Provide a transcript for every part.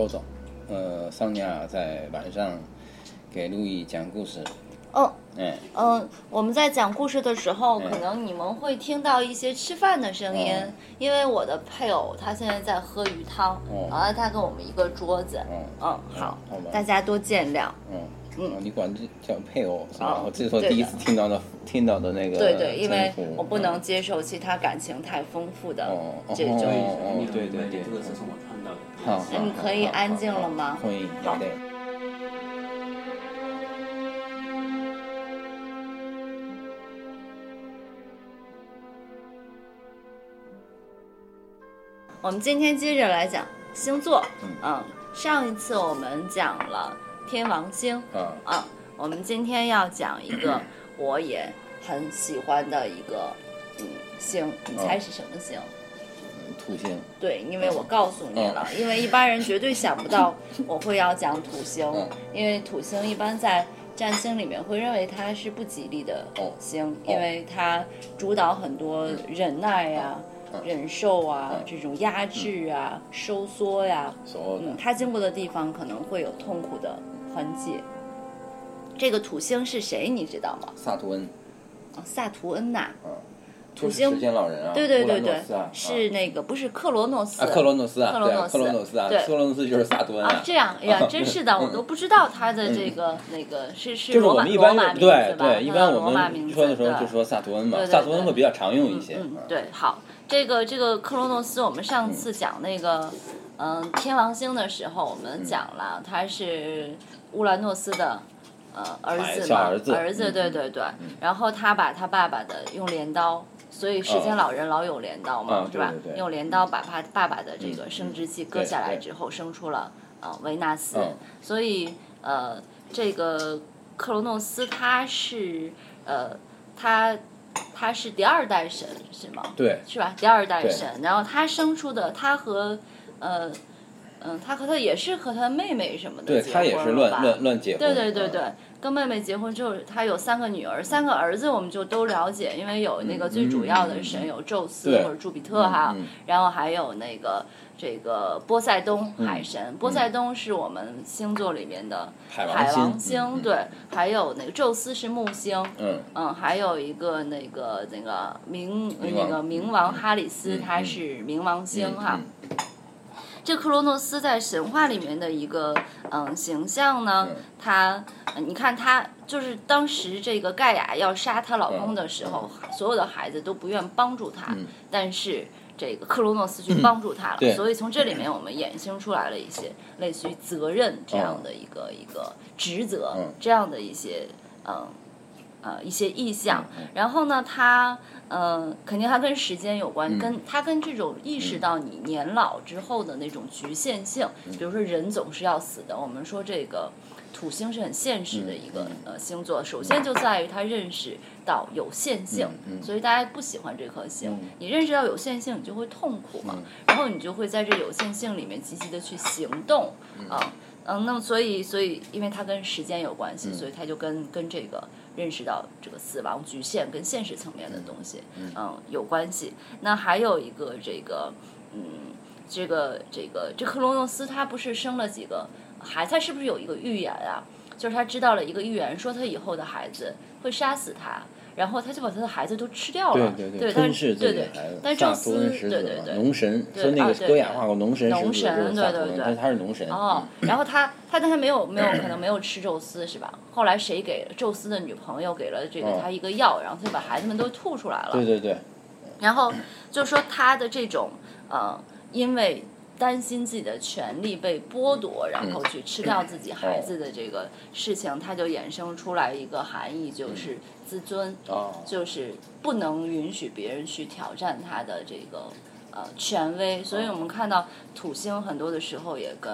豆豆，呃，桑尼亚在晚上给路易讲故事。哦，哎，嗯，我们在讲故事的时候，可能你们会听到一些吃饭的声音，嗯因为我的配偶他现在在喝鱼汤，哦。然后他跟我们一个桌子，嗯好，大家多见谅。嗯嗯，你管这叫配偶是吧？哦我这是我第一次听到的，听到的那个对对，因为我不能接受其他感情太丰富的哦哦这种。哦哦对对对这个是从我看到的。好，你可以安静了吗可以，好的。我们今天接着来讲星座，嗯嗯，上一次我们讲了天王星，啊，啊，我们今天要讲一个我也很喜欢的一个嗯星，你猜是什么星？土星，对，因为我告诉你了，因为一般人绝对想不到我会要讲土星嗯，因为土星一般在占星里面会认为它是不吉利的哦星，因为它主导很多忍耐呀、嗯忍受啊嗯这种压制啊、收缩呀，嗯，所有的。它经过的地方可能会有痛苦的痕迹。这个土星是谁，你知道吗？萨图恩，哦萨图恩呐，啊，土星时间老人啊，对对对对是那个不是克罗诺斯。啊，克罗诺斯啊，克罗诺斯。克罗诺斯啊，对。克罗诺斯就是萨图恩啊，这样，哎呀，真是的，我都不知道他的这个那个是是就是罗马我们一般罗马名字对吧？对，一般我们说的时候对。就说萨图恩嘛萨图恩会比较常用一些。嗯，对，好，这个这个克罗诺斯，我们上次讲那个嗯、天王星的时候，我们讲了他是乌兰诺斯的。呃，儿子嘛，小儿子嗯。对对对，然后他把他爸爸的用镰刀，所以世间老人老有镰刀嘛，啊是吧？对对对。用镰刀把他爸爸的这个生殖器割下来之后，生出了呃维纳斯，嗯。所以呃，这个克罗诺斯他是呃，他他是第二代神是吗？对，是吧？第二代神，然后他生出的，他和呃嗯，他和他也是和他妹妹什么的对结他也是乱婚了吧乱乱结婚。对对对啊对，跟妹妹结婚之后，他有三个女儿，三个儿子我们就都了解，因为有那个最主要的神有宙斯或者朱比特哈嗯嗯，然后还有那个这个波塞冬海神，波塞冬是我们星座里面的海王星对，还有那个宙斯是木星，嗯，嗯，还有一个那个那个冥那个冥王哈里斯，嗯他是冥王星哈。嗯这克罗诺斯在神话里面的一个嗯形象呢，嗯他呃你看他就是当时这个盖亚要杀她老公的时候，所有的孩子都不愿帮助他，嗯但是。这个克罗诺斯去帮助他了，对所以从这里面我们衍生出来了一些类似于责任这样的一个、一个职责、嗯这样的一些嗯呃一些意象。嗯然后呢，它呃肯定它跟时间有关，嗯跟它跟这种意识到你年老之后的那种局限性，嗯比如说人总是要死的。我们说这个土星是很现实的一个、嗯呃星座，首先就在于它认识到有限性，所以大家不喜欢这颗星。嗯你认识到有限性，你就会痛苦嘛，嗯然后你就会在这有限性里面积极的去行动啊。嗯，那么所以所以，因为它跟时间有关系，嗯所以它就跟跟这个认识到这个死亡局限跟现实层面的东西，嗯有关系。那还有一个这个，嗯，这个这个这克罗诺斯他不是生了几个孩子，他是不是有一个预言啊？就是他知道了一个预言，说他以后的孩子会杀死他，然后他就把他的孩子都吃掉了。对对对吞噬对对自己的孩子。但宙萨图恩斯，对对对，农神，对说那个啊对戈雅画过农神农神对对对他他是农神。哦，然后他他但他没有没有可能没有吃宙斯是吧？后来谁给宙斯的女朋友给了这个哦他一个药，然后他就把孩子们都吐出来了。对对对，然后就说他的这种呃，因为担心自己的权利被剥夺，然后去吃掉自己孩子的这个事情，它就衍生出来一个含义，就是自尊，哦，就是不能允许别人去挑战他的这个呃权威。所以我们看到土星很多的时候也跟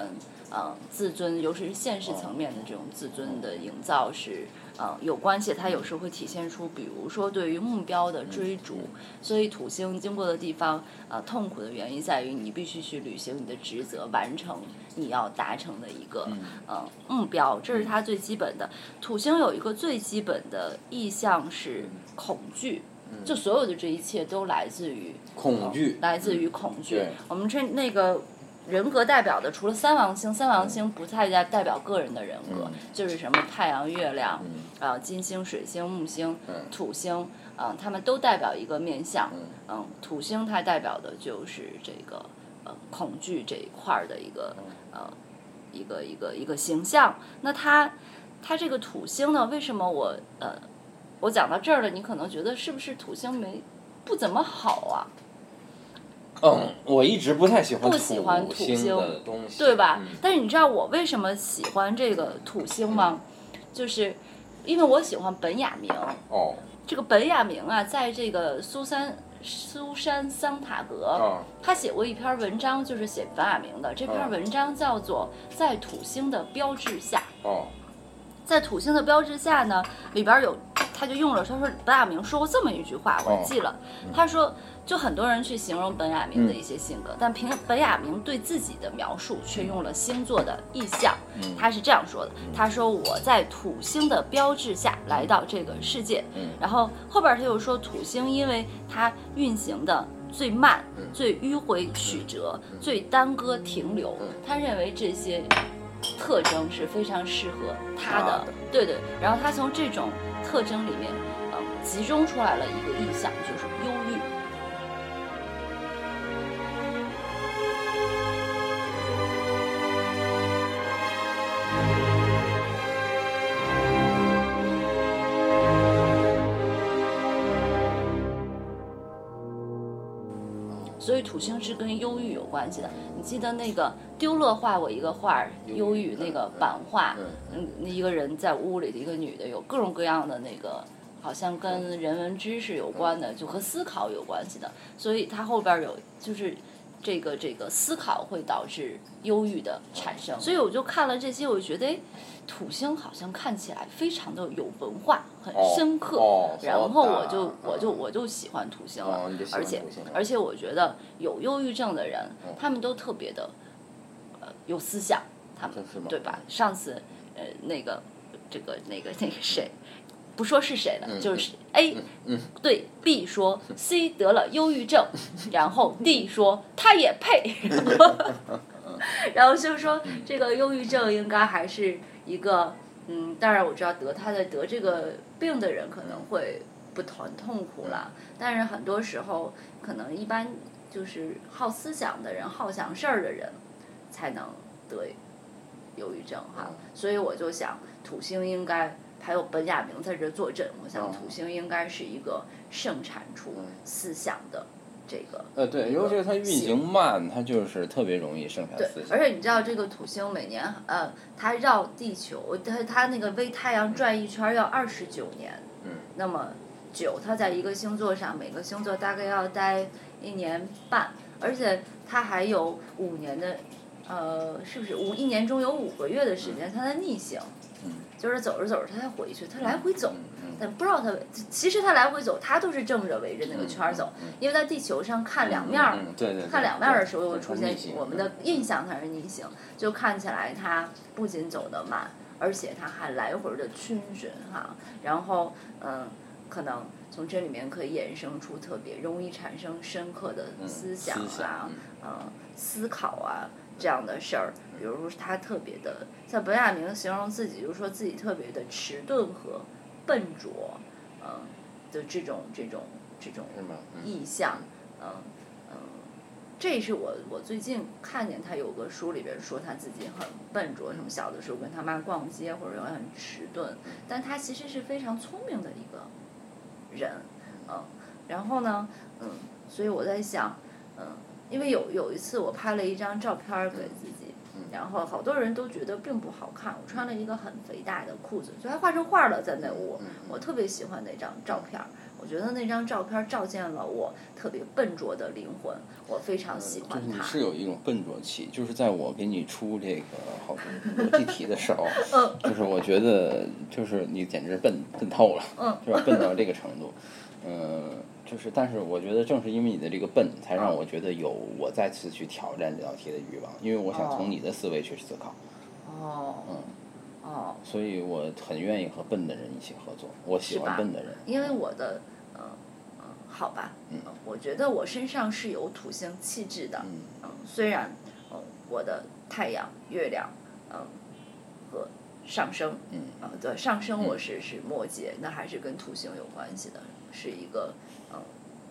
呃自尊，尤其是现实层面的这种自尊的营造是。呃，有关系，它有时候会体现出，比如说对于目标的追逐，所以土星经过的地方，呃，痛苦的原因在于你必须去履行你的职责，完成你要达成的一个、呃目标，这是它最基本的。土星有一个最基本的意向是恐惧，就所有的这一切都来自于恐惧，来自于恐惧。我们这那个人格代表的除了三王星，三王星不太代代表个人的人格，就是什么太阳、月亮，啊，金星、水星、木星、土星，啊，他们都代表一个面相。嗯，土星它代表的就是这个呃恐惧这一块儿的一个呃一个一个一个形象。那它它这个土星呢，为什么我呃我讲到这儿了，你可能觉得是不是土星没不怎么好啊？嗯，我一直不太喜欢不喜欢土星的东西，对吧？但是你知道我为什么喜欢这个土星吗？就是因为我喜欢本雅明。哦。这个本雅明啊，在这个苏珊苏珊桑塔格，他写过一篇文章，就是写本雅明的。这篇文章叫做《在土星的标志下》。哦。在土星的标志下呢，里边有，他就用了，他说本雅明说过这么一句话，我记了，他说。就很多人去形容本雅明的一些性格，但凭本雅明对自己的描述却用了星座的意象。他是这样说的：“他说我在土星的标志下来到这个世界。”然后后边他又说土星因为它运行的最慢、最迂回曲折、最耽搁停留，他认为这些特征是非常适合他的。对对，然后他从这种特征里面，呃，集中出来了一个意象，就是忧郁。土星是跟忧郁有关系的。你记得那个丢勒画过一个画儿，忧郁那个版画，嗯，那一个人在屋里的一个女的，有各种各样的那个，好像跟人文知识有关的，就和思考有关系的。所以它后边有就是。这个这个思考会导致忧郁的产生，所以我就看了这些，我就觉得，土星好像看起来非常的有文化，很深刻，然后我就我就我就喜欢土星了，而且而且我觉得有忧郁症的人，他们都特别的，呃，有思想，他们对吧？上次呃那个这个那个那个谁。不说是谁了，就是 A 对 B 说 C 得了忧郁症，然后 D 说他也配，然后就是说这个忧郁症应该还是一个嗯，当然我知道得他的得这个病的人可能会不很痛苦了，但是很多时候可能一般就是好思想的人、好想事儿的人才能得忧郁症哈，所以我就想土星应该。还有本雅明在这坐镇，我想土星应该是一个盛产出思想的这个。呃，对，尤其是它运行慢，它就是特别容易生产思想。而且你知道，这个土星每年呃，它绕地球，它它那个围太阳转一圈要二十九年，嗯，那么久，它在一个星座上，每个星座大概要待一年半，而且它还有五年的，呃，是不是五一年中有五个月的时间它在逆行？就是走着走着，他才回去，他来回走，但不知道他其实他来回走，他都是正着围着那个圈儿走，因为在地球上看两面儿，看两面儿的时候会出现我们的印象它是逆行，就看起来他不仅走得慢，而且他还来回的逡巡哈，然后嗯，可能从这里面可以衍生出特别容易产生深刻的思想啊，嗯，思考啊这样的事儿。比如说，他特别的，像本雅明形容自己，就是说自己特别的迟钝和笨拙，嗯，的这种这种这种意象，嗯嗯，这是我我最近看见他有个书里边说他自己很笨拙，什么小的时候跟他妈逛街或者很迟钝，但他其实是非常聪明的一个人，嗯，然后呢，嗯，所以我在想，嗯，因为有有一次我拍了一张照片给自己。然后好多人都觉得并不好看，我穿了一个很肥大的裤子，就还画成画了在那屋。我特别喜欢那张照片，我觉得那张照片照见了我特别笨拙的灵魂，我非常喜欢它。就是你是有一种笨拙气，就是在我给你出这个好逻辑题的时候，就是我觉得就是你简直笨笨透了，是吧？笨到这个程度，嗯。就是，但是我觉得正是因为你的这个笨，才让我觉得有我再次去挑战这道题的欲望。因为我想从你的思维去思考。哦。嗯。哦。所以我很愿意和笨的人一起合作。我喜欢笨的人。因为我的，嗯嗯，好吧。嗯。我觉得我身上是有土星气质的。嗯。虽然，嗯，我的太阳、月亮，嗯，和上升，嗯，啊，对，上升我是是摩羯，那还是跟土星有关系的，是一个嗯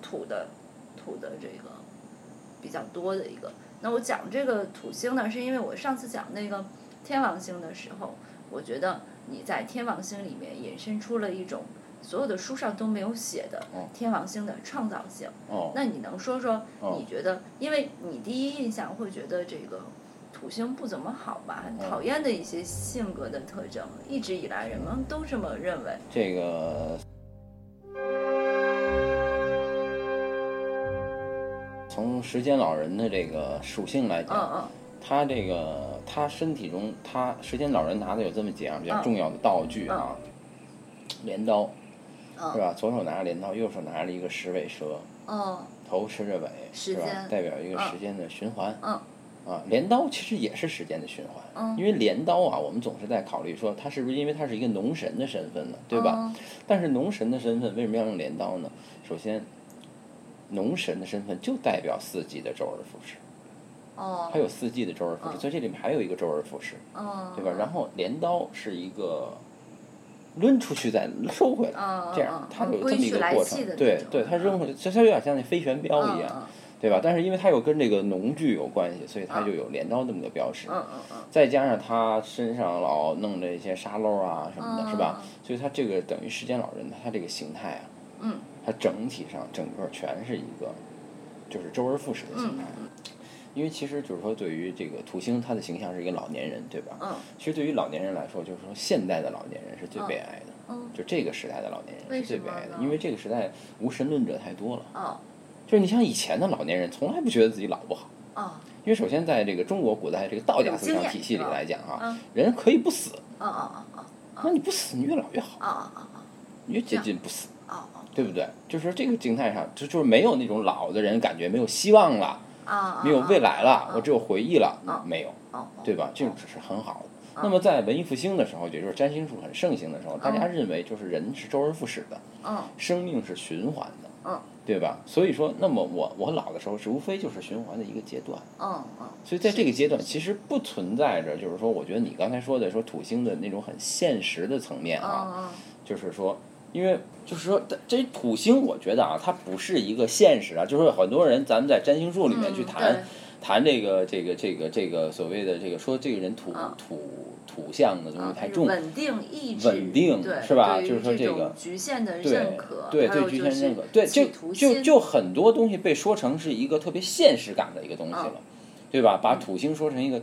土的土的这个比较多的一个。那我讲这个土星呢，是因为我上次讲那个天王星的时候，我觉得你在天王星里面引申出了一种所有的书上都没有写的天王星的创造性。哦，那你能说说你觉得，因为你第一印象会觉得这个土星不怎么好吧，很讨厌的一些性格的特征，一直以来人们都这么认为。这个。从时间老人的这个属性来讲，他这个他身体中，他时间老人拿的有这么几样比较重要的道具啊，镰刀，是吧？左手拿着镰刀，右手拿着一个石尾蛇，头吃着尾，是吧？代表一个时间的循环。啊，镰刀其实也是时间的循环，因为镰刀啊，我们总是在考虑说，他是不是因为他是一个农神的身份呢，对吧？但是农神的身份为什么要用镰刀呢？首先。农神的身份就代表四季的周而复始，哦，还有四季的周而复始，所以这里面还有一个周而复始，哦，对吧？然后镰刀是一个抡出去再收回来，这样它有这么一个过程，对对，它扔回去，它有点像那飞旋镖一样，对吧？但是因为它又跟这个农具有关系，所以它就有镰刀这么个标识，嗯嗯嗯，再加上他身上老弄这些沙漏啊什么的，是吧？所以他这个等于时间老人，他这个形态啊，嗯。它整体上整个全是一个，就是周而复始的形态。因为其实就是说，对于这个土星，它的形象是一个老年人，对吧？嗯。其实对于老年人来说，就是说现代的老年人是最悲哀的。嗯。就这个时代的老年人是最悲哀的，因为这个时代无神论者太多了。哦。就是你像以前的老年人，从来不觉得自己老不好。啊。因为首先在这个中国古代这个道家思想体系里来讲啊，人可以不死。啊啊啊啊！那你不死，你越老越好。啊啊啊啊！越接近不死。啊。对不对？就是说这个静态上，就就是没有那种老的人感觉没有希望了，没有未来了，我只有回忆了，没有，对吧？这种只是很好的。那么在文艺复兴的时候，也就是占星术很盛行的时候，大家认为就是人是周而复始的，生命是循环的，对吧？所以说，那么我我老的时候是无非就是循环的一个阶段，所以在这个阶段其实不存在着，就是说，我觉得你刚才说的说土星的那种很现实的层面啊，就是说。因为就是说，这土星，我觉得啊，它不是一个现实啊。就是很多人，咱们在占星术里面去谈谈这个这个这个这个所谓的这个说这个人土土土象的东西太重，稳定意志，稳定是吧？就是说这个局限的认可，对对局限认可，对就就就很多东西被说成是一个特别现实感的一个东西了，对吧？把土星说成一个。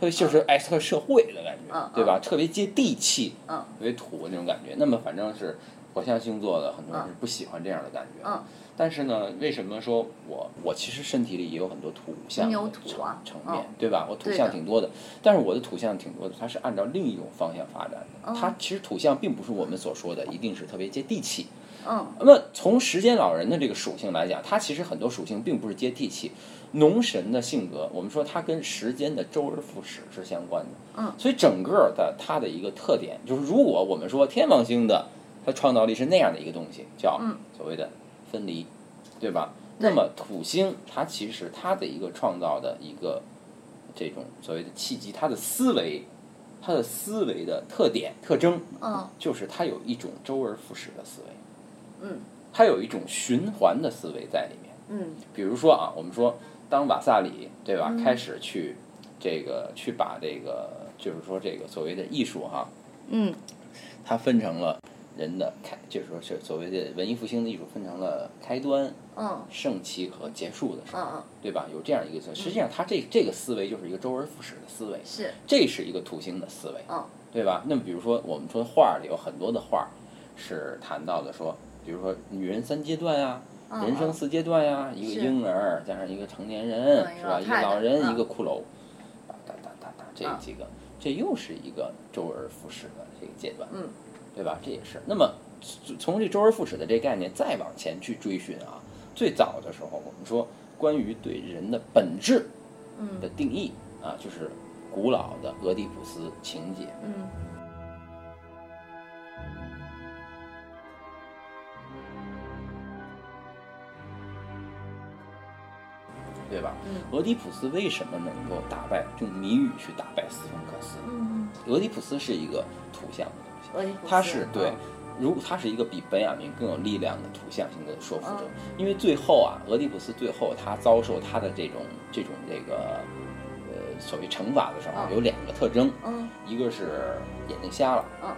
特别就是哎，特社会的感觉，对吧？特别接地气，特别土那种感觉。那么反正是火象星座的很多人是不喜欢这样的感觉。嗯但是呢，为什么说我我其实身体里也有很多土象层面，对吧？我土象挺多的，但是我的土象挺多的，它是按照另一种方向发展的。它其实土象并不是我们所说的一定是特别接地气。嗯。那么从时间老人的这个属性来讲，它其实很多属性并不是接地气。农神的性格，我们说它跟时间的周而复始是相关的。嗯，所以整个的它的一个特点就是，如果我们说天王星的它创造力是那样的一个东西，叫所谓的分离，对吧？那么土星它其实它的一个创造的一个这种所谓的契机，它的思维，它的思维的特点特征，嗯，就是它有一种周而复始的思维，嗯，它有一种循环的思维在里面，嗯，比如说啊，我们说。当瓦萨里对吧开始去这个去把这个就是说这个所谓的艺术哈，嗯，它分成了人的开就是说是所谓的文艺复兴的艺术分成了开端、嗯，盛期和结束的时候，对吧？有这样一个实际上它这这个思维就是一个周而复始的思维，是，这是一个土星的思维，嗯，对吧？那么比如说我们说画里有很多的画是谈到的说，比如说女人三阶段啊。人生四阶段呀，一个婴儿加上一个成年人，是吧？一个老人，一个骷髅，哒哒哒哒哒，这几个，这又是一个周而复始的这个阶段，嗯，对吧？这也是。那么从这周而复始的这概念再往前去追寻啊，最早的时候我们说关于对人的本质的定义啊，就是古老的俄狄浦斯情节，嗯。俄狄浦斯为什么能够打败用谜语去打败斯芬克斯？嗯，俄狄浦斯是一个图像的东西，他是对如果他是一个比本雅明更有力量的图像性的说服者。嗯，因为最后啊，俄狄浦斯最后他遭受他的这种这种这个呃所谓惩罚的时候，嗯。有两个特征，嗯。一个是眼睛瞎了，嗯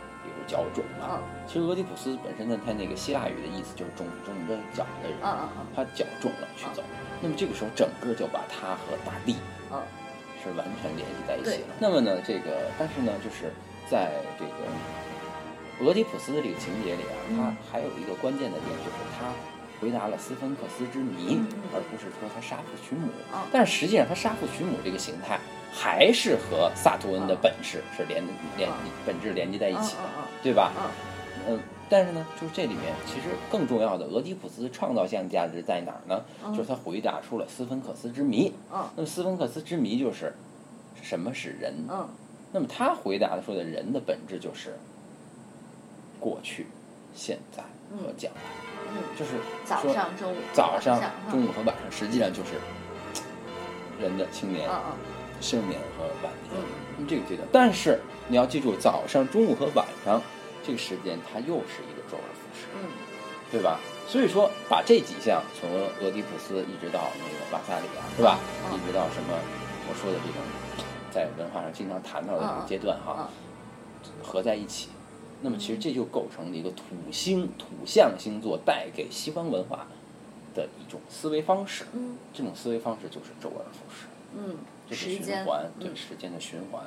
脚肿了。嗯其实俄狄浦斯本身呢，他那个希腊语的意思就是肿肿着脚的人，他脚肿了去走。那么这个时候，整个就把他和大地嗯。是完全联系在一起了。那么呢，这个但是呢，就是在这个俄狄浦斯的这个情节里啊，嗯。他还有一个关键的点，就是他回答了斯芬克斯之谜，而不是说他杀父娶母。嗯。但实际上，他杀父娶母这个形态还是和萨图恩的本事是连连嗯本质连接在一起的，对吧？嗯嗯，但是呢，就是这里面其实更重要的俄狄浦斯创造性价值在哪儿呢？嗯就是他回答出了斯芬克斯之谜。嗯那么斯芬克斯之谜就是什么是人？嗯那么他回答的说的人的本质就是过去、现在和将来，嗯，就是早说上、中午、早上晚、中午和晚上，实际上就是人的青年、嗯嗯生年和晚年。嗯那么这个阶段，但是你要记住，早上、中午和晚上这个时间，它又是一个周而复始。嗯对吧？所以说，把这几项从俄狄浦斯一直到那个瓦萨里啊，是吧？嗯一直到什么我说的这种在文化上经常谈到的这个阶段哈，合在一起，那么其实这就构成了一个土星土象星座带给西方文化的一种思维方式。嗯这种思维方式就是周而复始，嗯，这是循环，对嗯时间的循环。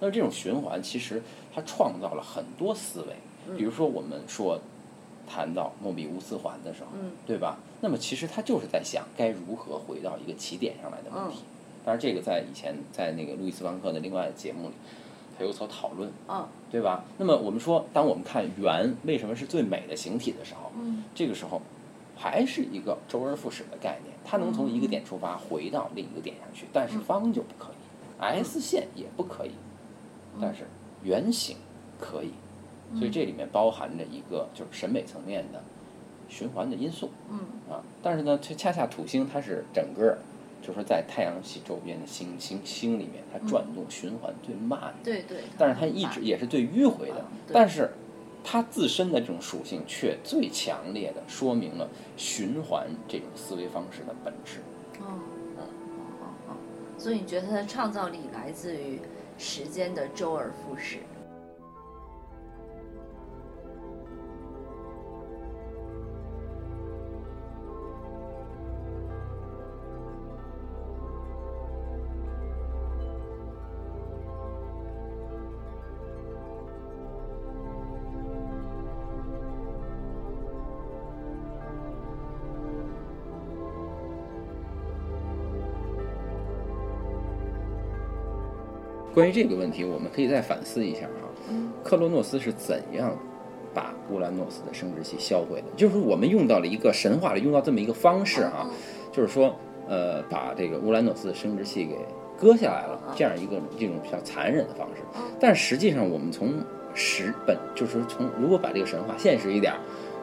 那这种循环其实它创造了很多思维，比如说我们说谈到莫比乌斯环的时候，嗯对吧？那么其实他就是在想该如何回到一个起点上来的问题。当然，这个在以前在那个路易斯邦克的另外的节目里，他有所讨论，嗯对吧？那么我们说，当我们看圆为什么是最美的形体的时候，嗯这个时候还是一个周而复始的概念，它能从一个点出发回到另一个点上去，但是方就不可以，S 线也不可以，但是圆形可以，所以这里面包含着一个就是审美层面的循环的因素嗯啊。但是呢，却恰恰土星它是整个就是说在太阳系周边的星星星里面，它转动循环最慢的。对对，但是它一直也是最迂回的嗯，但是它自身的这种属性却最强烈的说明了循环这种思维方式的本质。哦哦哦哦，所以你觉得它的创造力来自于时间的周而复始？关于这个问题，我们可以再反思一下啊，克罗诺斯是怎样把乌兰诺斯的生殖器销毁的？就是我们用到了一个神话里用到这么一个方式啊，就是说，呃，把这个乌兰诺斯的生殖器给割下来了，这样一个这种比较残忍的方式。但实际上，我们从实本，就是说从如果把这个神话现实一点，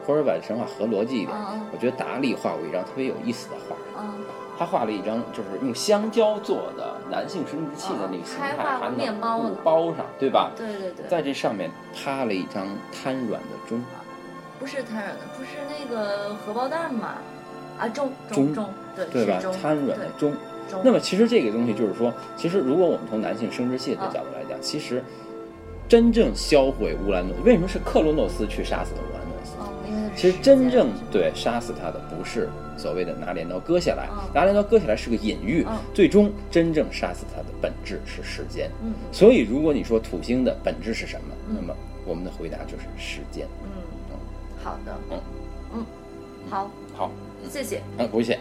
或者把神话合逻辑一点，嗯我觉得达利画过一张特别有意思的画。嗯他画了一张就是用香蕉做的男性生殖器的那个形态，嗯开画含到面包布包上，对吧？对对对，在这上面趴了一张瘫软的钟，不是瘫软的，不是那个荷包蛋吗？啊，钟钟钟，对对吧瘫软的钟。那么其实这个东西就是说，其实如果我们从男性生殖器的角度来讲，其实真正销毁乌兰诺，为什么是克罗诺斯去杀死的乌兰其实真正对杀死他的不是所谓的拿镰刀割下来嗯，拿镰刀割下来是个隐喻嗯，最终真正杀死他的本质是时间。嗯。所以，如果你说土星的本质是什么，嗯。那么我们的回答就是时间。嗯，好的，嗯。嗯，好，好，谢谢。嗯，不谢。